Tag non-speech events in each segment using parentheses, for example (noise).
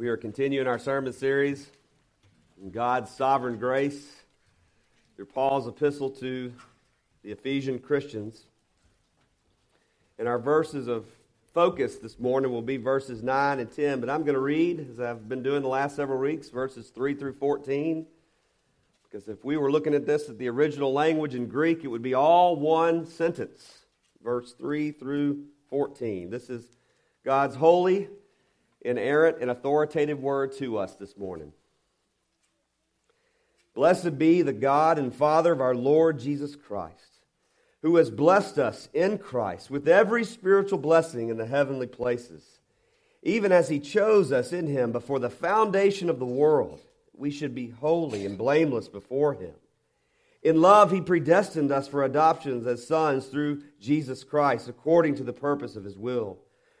We are continuing our sermon series in God's sovereign grace through Paul's epistle to the Ephesian Christians. And our verses of focus this morning will be verses 9 and 10, but I'm going to read, as I've been doing the last several weeks, verses 3 through 14. Because if we were looking at this at the original language in Greek, it would be all one sentence, verse 3 through 14. This is God's holy, inerrant, and authoritative word to us this morning. Blessed be the God and Father of our Lord Jesus Christ, who has blessed us in Christ with every spiritual blessing in the heavenly places, even as he chose us in him before the foundation of the world. We should be holy and blameless before him. In love, he predestined us for adoptions as sons through Jesus Christ, according to the purpose of his will,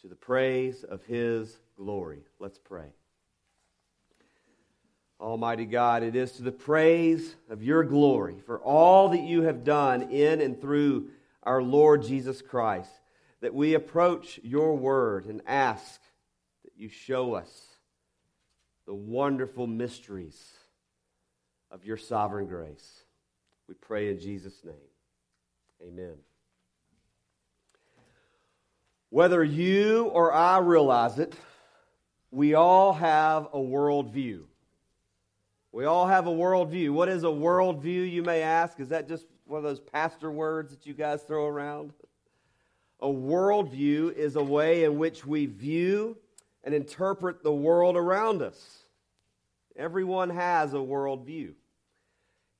to the praise of his glory. Let's pray. Almighty God, it is to the praise of your glory for all that you have done in and through our Lord Jesus Christ that we approach your word and ask that you show us the wonderful mysteries of your sovereign grace. We pray in Jesus' name. Amen. Whether you or I realize it, we all have a worldview. We all have a worldview. What is a worldview, you may ask? Is that just one of those pastor words that you guys throw around? A worldview is a way in which we view and interpret the world around us. Everyone has a worldview.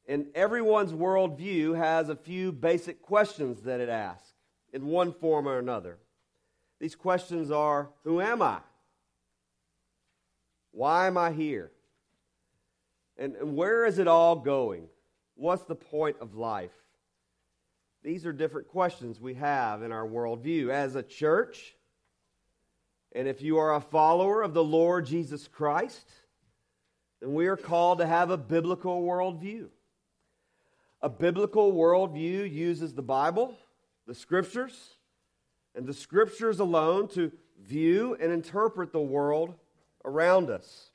And everyone's worldview has a few basic questions that it asks in one form or another. These questions are Who am I? Why am I here? And, and where is it all going? What's the point of life? These are different questions we have in our worldview. As a church, and if you are a follower of the Lord Jesus Christ, then we are called to have a biblical worldview. A biblical worldview uses the Bible, the Scriptures, and the Scriptures alone to view and interpret the world around us.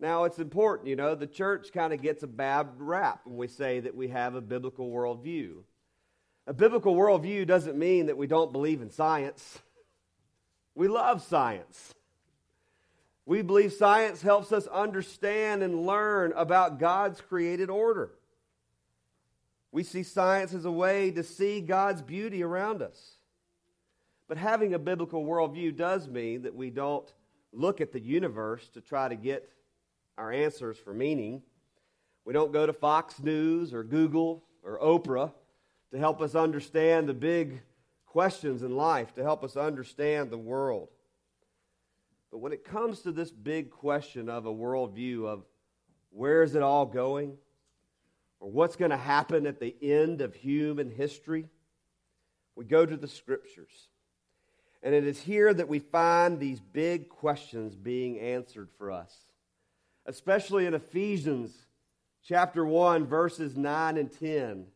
Now, it's important, you know, the church kind of gets a bad rap when we say that we have a biblical worldview. A biblical worldview doesn't mean that we don't believe in science. We love science. We believe science helps us understand and learn about God's created order. We see science as a way to see God's beauty around us. But having a biblical worldview does mean that we don't look at the universe to try to get our answers for meaning. We don't go to Fox News or Google or Oprah to help us understand the big questions in life, to help us understand the world. But when it comes to this big question of a worldview of where is it all going, or what's going to happen at the end of human history, we go to the scriptures. And it is here that we find these big questions being answered for us, especially in Ephesians chapter 1, verses 9 and 10.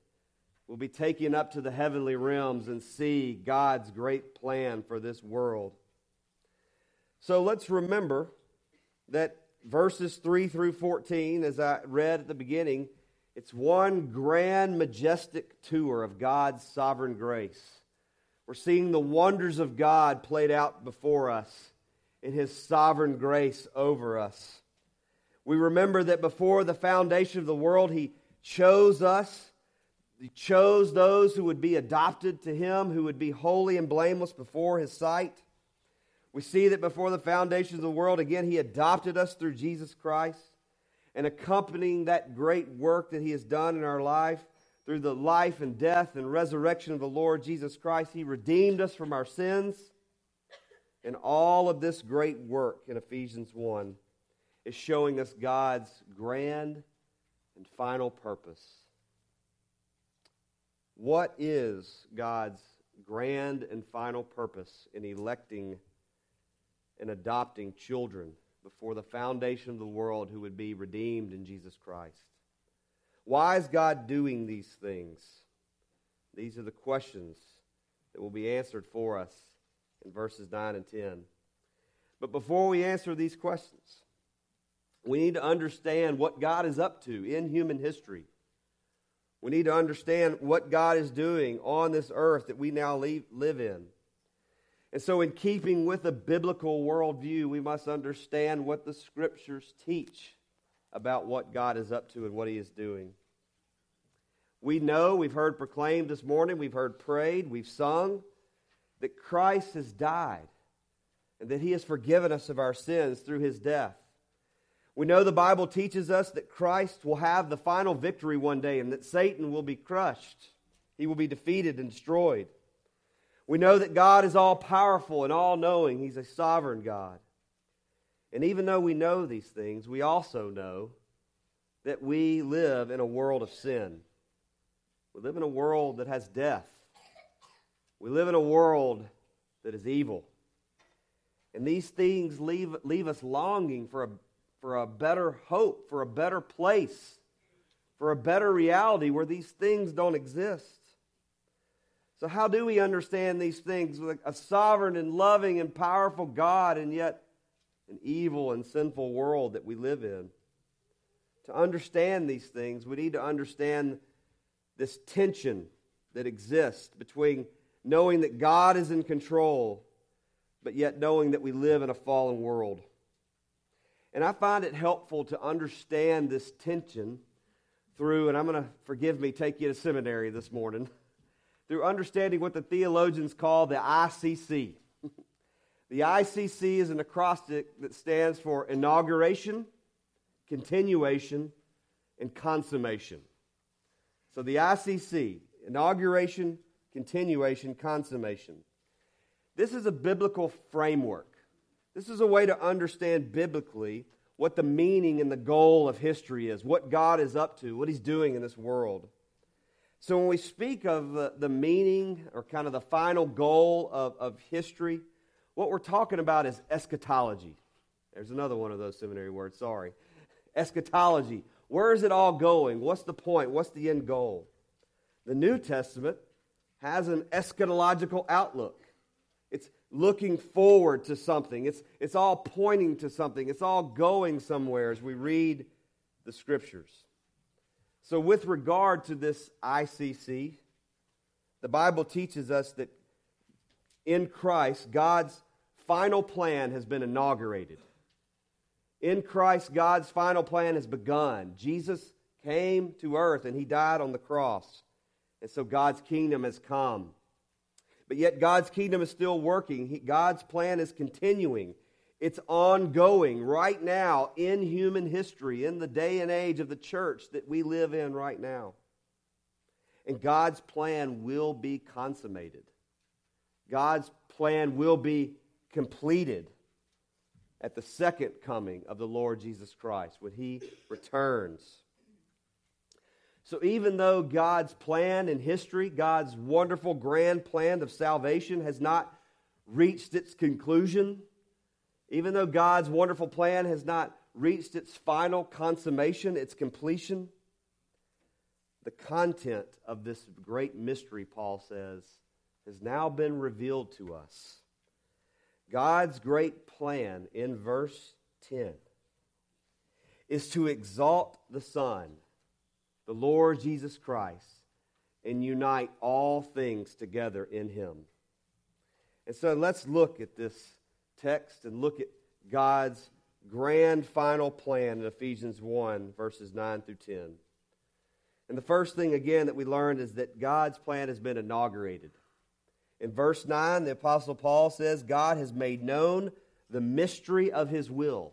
We'll be taken up to the heavenly realms and see God's great plan for this world. So let's remember that verses 3 through 14, as I read at the beginning, it's one grand, majestic tour of God's sovereign grace. We're seeing the wonders of God played out before us in His sovereign grace over us. We remember that before the foundation of the world, He chose us. He chose those who would be adopted to Him, who would be holy and blameless before His sight. We see that before the foundation of the world, again, He adopted us through Jesus Christ. And accompanying that great work that He has done in our life, through the life and death and resurrection of the Lord Jesus Christ, He redeemed us from our sins. And all of this great work in Ephesians 1 is showing us God's grand and final purpose. What is God's grand and final purpose in electing and adopting children before the foundation of the world who would be redeemed in Jesus Christ? Why is God doing these things? These are the questions that will be answered for us in verses 9 and 10. But before we answer these questions, we need to understand what God is up to in human history. We need to understand what God is doing on this earth that we now live in. And so, in keeping with a biblical worldview, we must understand what the scriptures teach about what God is up to and what He is doing. We know, we've heard proclaimed this morning, we've heard prayed, we've sung that Christ has died and that He has forgiven us of our sins through His death. We know the Bible teaches us that Christ will have the final victory one day and that Satan will be crushed. He will be defeated and destroyed. We know that God is all powerful and all knowing. He's a sovereign God. And even though we know these things, we also know that we live in a world of sin. We live in a world that has death. We live in a world that is evil. And these things leave, leave us longing for a for a better hope, for a better place, for a better reality where these things don't exist. So, how do we understand these things with a sovereign and loving and powerful God and yet an evil and sinful world that we live in? To understand these things, we need to understand this tension that exists between knowing that God is in control, but yet knowing that we live in a fallen world. And I find it helpful to understand this tension through, and I'm going to, forgive me, take you to seminary this morning, (laughs) through understanding what the theologians call the ICC. The ICC is an acrostic that stands for inauguration, continuation, and consummation. So the ICC, inauguration, continuation, consummation. This is a biblical framework this is a way to understand biblically what the meaning and the goal of history is, what God is up to, what He's doing in this world. So, when we speak of the, the meaning or kind of the final goal of, of history, what we're talking about is eschatology. There's another one of those seminary words, sorry. Eschatology. Where is it all going? What's the point? What's the end goal? The New Testament has an eschatological outlook. It's looking forward to something. It's, it's all pointing to something. It's all going somewhere as we read the scriptures. So, with regard to this ICC, the Bible teaches us that in Christ, God's final plan has been inaugurated. In Christ, God's final plan has begun. Jesus came to earth and he died on the cross. And so God's kingdom has come. But yet, God's kingdom is still working. He, God's plan is continuing. It's ongoing right now in human history, in the day and age of the church that we live in right now. And God's plan will be consummated. God's plan will be completed at the second coming of the Lord Jesus Christ when he returns. So, even though God's plan in history, God's wonderful grand plan of salvation has not reached its conclusion, even though God's wonderful plan has not reached its final consummation, its completion, the content of this great mystery, Paul says, has now been revealed to us. God's great plan in verse 10 is to exalt the Son the Lord Jesus Christ, and unite all things together in him. And so let's look at this text and look at God's grand final plan in Ephesians 1, verses 9 through 10. And the first thing, again, that we learned is that God's plan has been inaugurated. In verse 9, the Apostle Paul says, God has made known the mystery of his will.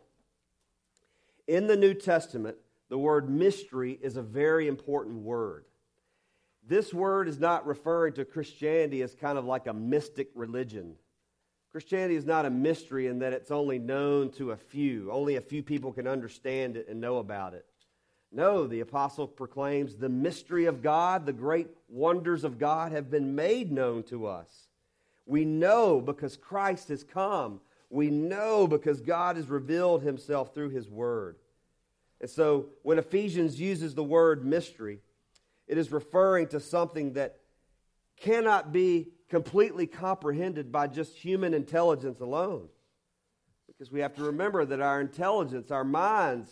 In the New Testament, the word mystery is a very important word. This word is not referring to Christianity as kind of like a mystic religion. Christianity is not a mystery in that it's only known to a few. Only a few people can understand it and know about it. No, the apostle proclaims the mystery of God, the great wonders of God have been made known to us. We know because Christ has come. We know because God has revealed himself through his word. And so when Ephesians uses the word mystery, it is referring to something that cannot be completely comprehended by just human intelligence alone. Because we have to remember that our intelligence, our minds,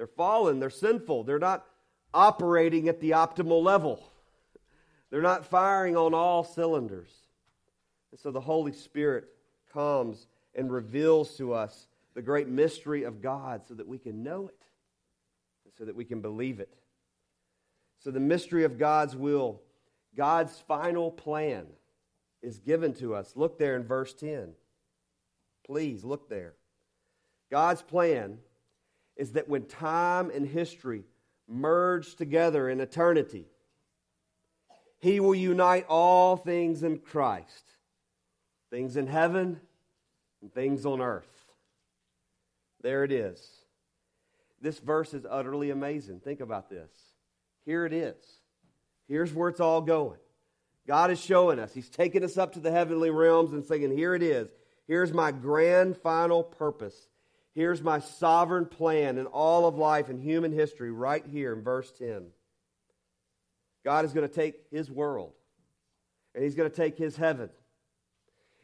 they're fallen, they're sinful, they're not operating at the optimal level, they're not firing on all cylinders. And so the Holy Spirit comes and reveals to us the great mystery of God so that we can know it, and so that we can believe it. So, the mystery of God's will, God's final plan, is given to us. Look there in verse 10. Please look there. God's plan is that when time and history merge together in eternity, He will unite all things in Christ things in heaven and things on earth. There it is. This verse is utterly amazing. Think about this. Here it is. Here's where it's all going. God is showing us. He's taking us up to the heavenly realms and saying, Here it is. Here's my grand final purpose. Here's my sovereign plan in all of life and human history, right here in verse 10. God is going to take His world, and He's going to take His heaven,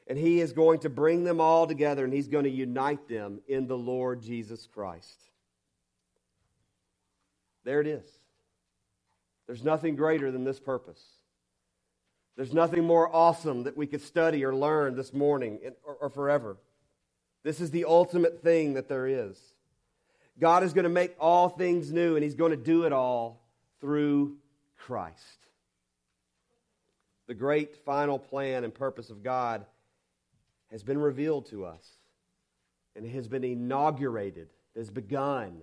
and He is going to bring them all together, and He's going to unite them in the Lord Jesus Christ. There it is. There's nothing greater than this purpose. There's nothing more awesome that we could study or learn this morning or, or forever. This is the ultimate thing that there is. God is going to make all things new, and He's going to do it all through Christ. The great final plan and purpose of God has been revealed to us, and it has been inaugurated, has begun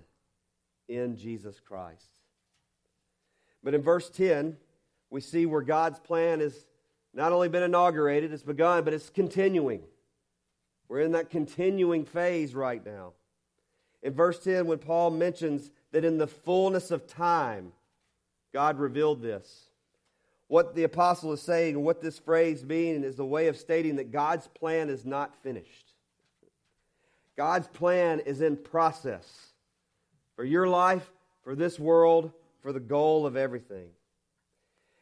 in Jesus Christ. But in verse 10, we see where God's plan has not only been inaugurated, it's begun, but it's continuing. We're in that continuing phase right now. In verse 10, when Paul mentions that in the fullness of time, God revealed this. What the apostle is saying, and what this phrase means, is the way of stating that God's plan is not finished. God's plan is in process for your life, for this world, for the goal of everything.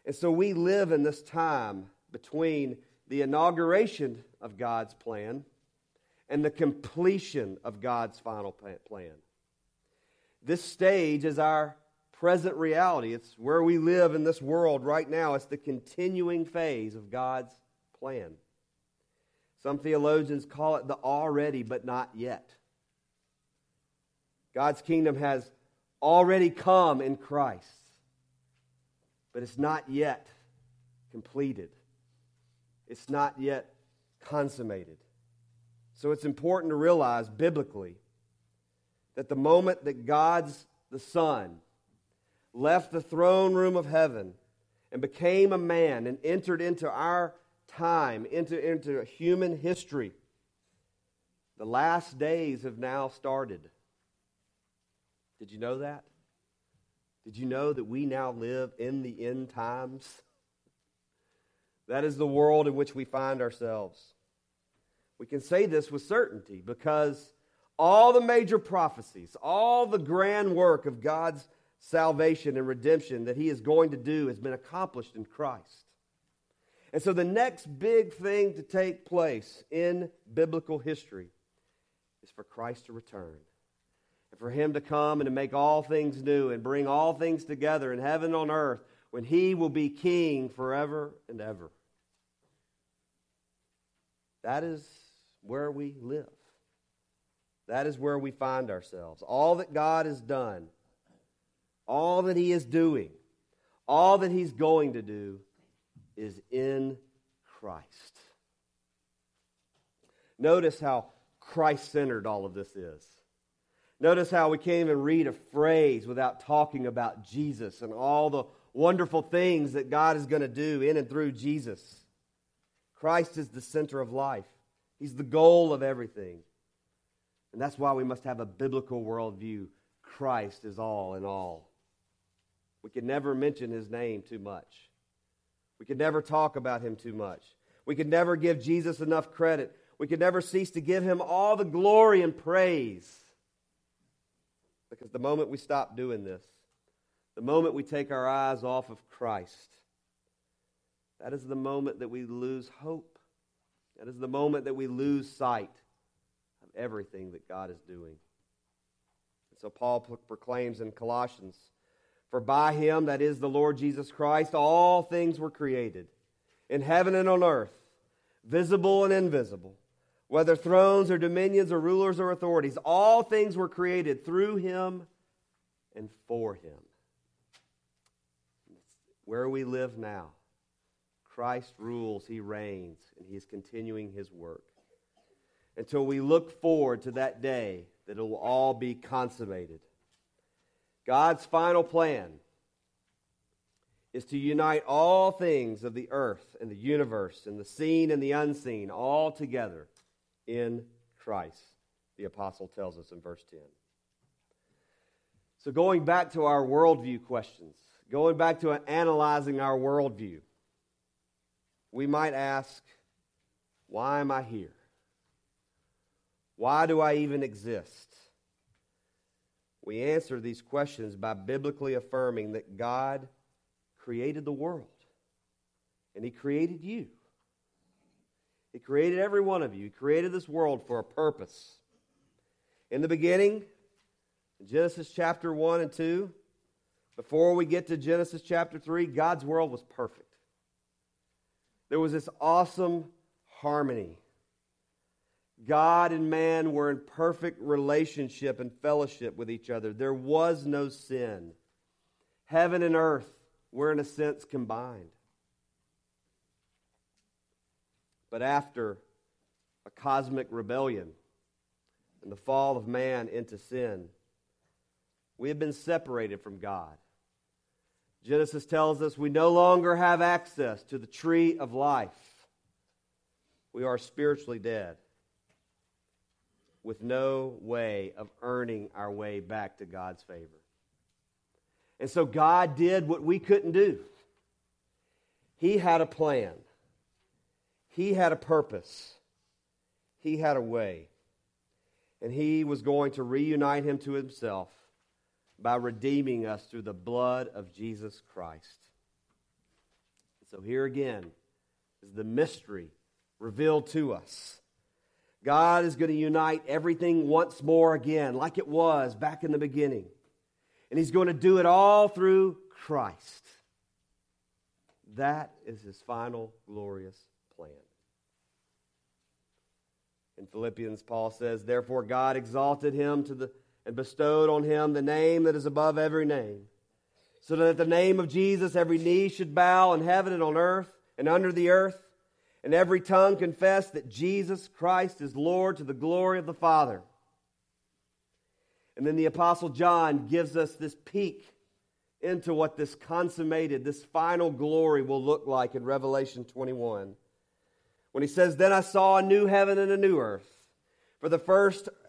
And so we live in this time between the inauguration of God's plan and the completion of God's final plan. This stage is our present reality. It's where we live in this world right now. It's the continuing phase of God's plan. Some theologians call it the already but not yet. God's kingdom has already come in Christ, but it's not yet completed. It's not yet consummated. So it's important to realize biblically that the moment that God's the Son left the throne room of heaven and became a man and entered into our time, into, into human history, the last days have now started. Did you know that? Did you know that we now live in the end times? That is the world in which we find ourselves. We can say this with certainty because all the major prophecies, all the grand work of God's salvation and redemption that He is going to do has been accomplished in Christ. And so the next big thing to take place in biblical history is for Christ to return and for him to come and to make all things new and bring all things together in heaven and on earth when he will be king forever and ever. That is where we live. That is where we find ourselves. All that God has done, all that He is doing, all that He's going to do is in Christ. Notice how Christ centered all of this is. Notice how we can't even read a phrase without talking about Jesus and all the wonderful things that God is going to do in and through Jesus. Christ is the center of life, He's the goal of everything. And that's why we must have a biblical worldview. Christ is all in all. We can never mention His name too much, we can never talk about Him too much. We can never give Jesus enough credit. We can never cease to give Him all the glory and praise. Because the moment we stop doing this, the moment we take our eyes off of Christ, that is the moment that we lose hope. That is the moment that we lose sight of everything that God is doing. And so Paul proclaims in Colossians For by him, that is the Lord Jesus Christ, all things were created, in heaven and on earth, visible and invisible whether thrones or dominions or rulers or authorities, all things were created through him and for him. Where we live now, Christ rules, he reigns, and he is continuing his work. Until we look forward to that day that it will all be consummated. God's final plan is to unite all things of the earth and the universe and the seen and the unseen all together in Christ, the apostle tells us in verse 10. So, going back to our worldview questions, going back to analyzing our worldview, we might ask, why am I here? Why do I even exist? We answer these questions by biblically affirming that God created the world and He created you. He created every one of you. He created this world for a purpose. In the beginning, Genesis chapter 1 and 2, before we get to Genesis chapter 3, God's world was perfect. There was this awesome harmony. God and man were in perfect relationship and fellowship with each other. There was no sin. Heaven and earth were, in a sense, combined. But after a cosmic rebellion and the fall of man into sin, we have been separated from God. Genesis tells us we no longer have access to the tree of life. We are spiritually dead with no way of earning our way back to God's favor. And so God did what we couldn't do. He had a plan. He had a purpose, he had a way. And he was going to reunite him to himself by redeeming us through the blood of Jesus Christ. So here again is the mystery revealed to us. God is going to unite everything once more again, like it was back in the beginning. And He's going to do it all through Christ. That is His final glorious plan. In Philippians, Paul says, Therefore God exalted him to the, and bestowed on him the name that is above every name, so that at the name of Jesus every knee should bow in heaven and on earth and under the earth, and every tongue confess that Jesus Christ is Lord to the glory of the Father. And then the Apostle John gives us this peek into what this consummated, this final glory will look like in Revelation 21 when he says, Then I saw a new heaven and a new earth. For the first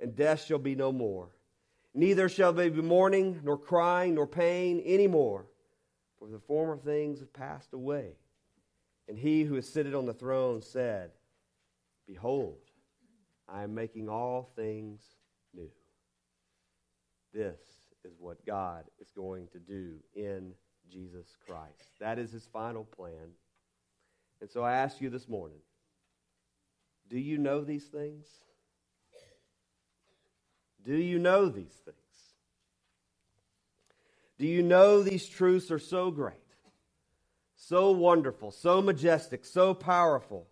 and death shall be no more. Neither shall there be mourning, nor crying, nor pain any more, for the former things have passed away. And he who is seated on the throne said, Behold, I am making all things new. This is what God is going to do in Jesus Christ. That is his final plan. And so I ask you this morning do you know these things? Do you know these things? Do you know these truths are so great, so wonderful, so majestic, so powerful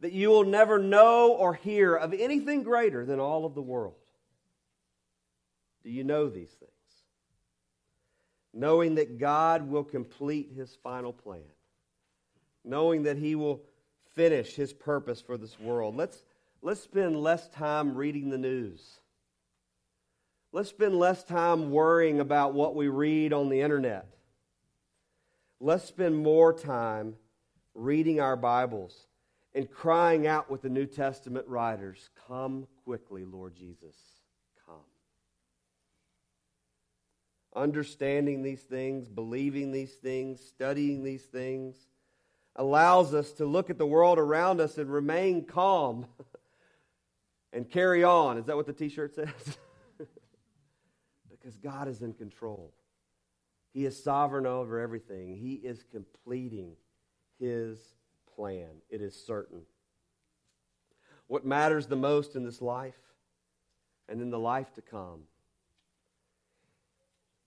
that you will never know or hear of anything greater than all of the world? Do you know these things? Knowing that God will complete his final plan, knowing that he will finish his purpose for this world. Let's, let's spend less time reading the news. Let's spend less time worrying about what we read on the internet. Let's spend more time reading our Bibles and crying out with the New Testament writers Come quickly, Lord Jesus, come. Understanding these things, believing these things, studying these things allows us to look at the world around us and remain calm (laughs) and carry on. Is that what the t shirt says? (laughs) because God is in control. He is sovereign over everything, He is completing His plan. It is certain. What matters the most in this life and in the life to come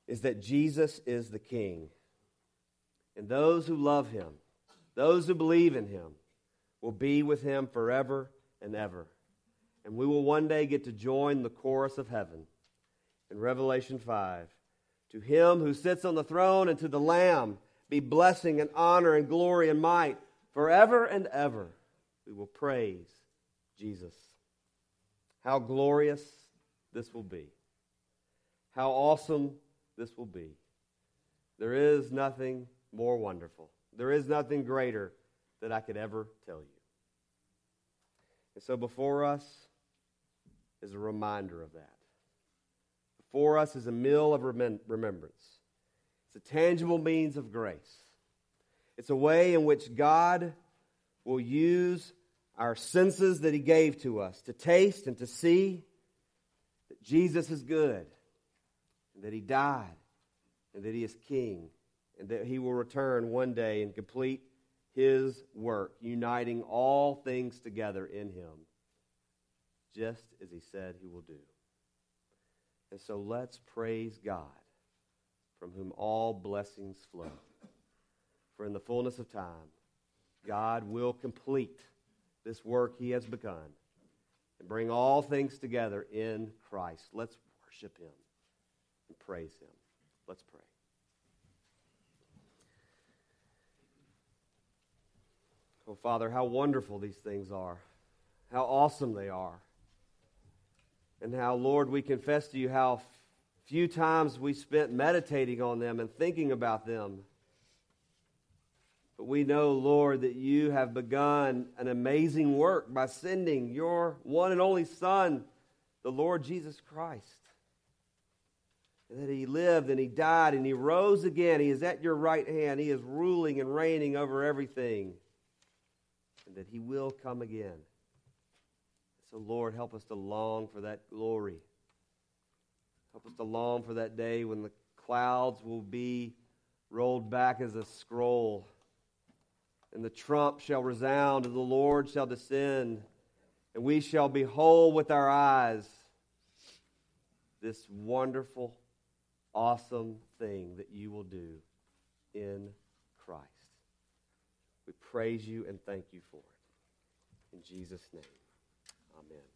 is that Jesus is the King. And those who love Him, those who believe in Him, will be with Him forever and ever. And we will one day get to join the chorus of heaven in Revelation 5. To him who sits on the throne and to the Lamb be blessing and honor and glory and might forever and ever. We will praise Jesus. How glorious this will be. How awesome this will be. There is nothing more wonderful. There is nothing greater that I could ever tell you. And so before us is a reminder of that for us is a meal of remembrance. It's a tangible means of grace. It's a way in which God will use our senses that He gave to us to taste and to see that Jesus is good, and that He died, and that He is King, and that He will return one day and complete His work, uniting all things together in Him, just as He said He will do. And so let's praise God, from whom all blessings flow. For in the fullness of time, God will complete this work he has begun and bring all things together in Christ. Let's worship him and praise him. Let's pray. Oh, Father, how wonderful these things are, how awesome they are and how, Lord, we confess to you how few times we spent meditating on them and thinking about them. But we know, Lord, that you have begun an amazing work by sending your one and only Son, the Lord Jesus Christ. And that he lived and he died and he rose again. He is at your right hand. He is ruling and reigning over everything. And that he will come again. So, Lord, help us to long for that glory. Help us to long for that day when the clouds will be rolled back as a scroll, and the trump shall resound, and the Lord shall descend, and we shall behold with our eyes this wonderful, awesome thing that you will do in Christ. We praise you and thank you for it. In Jesus' name. Amen.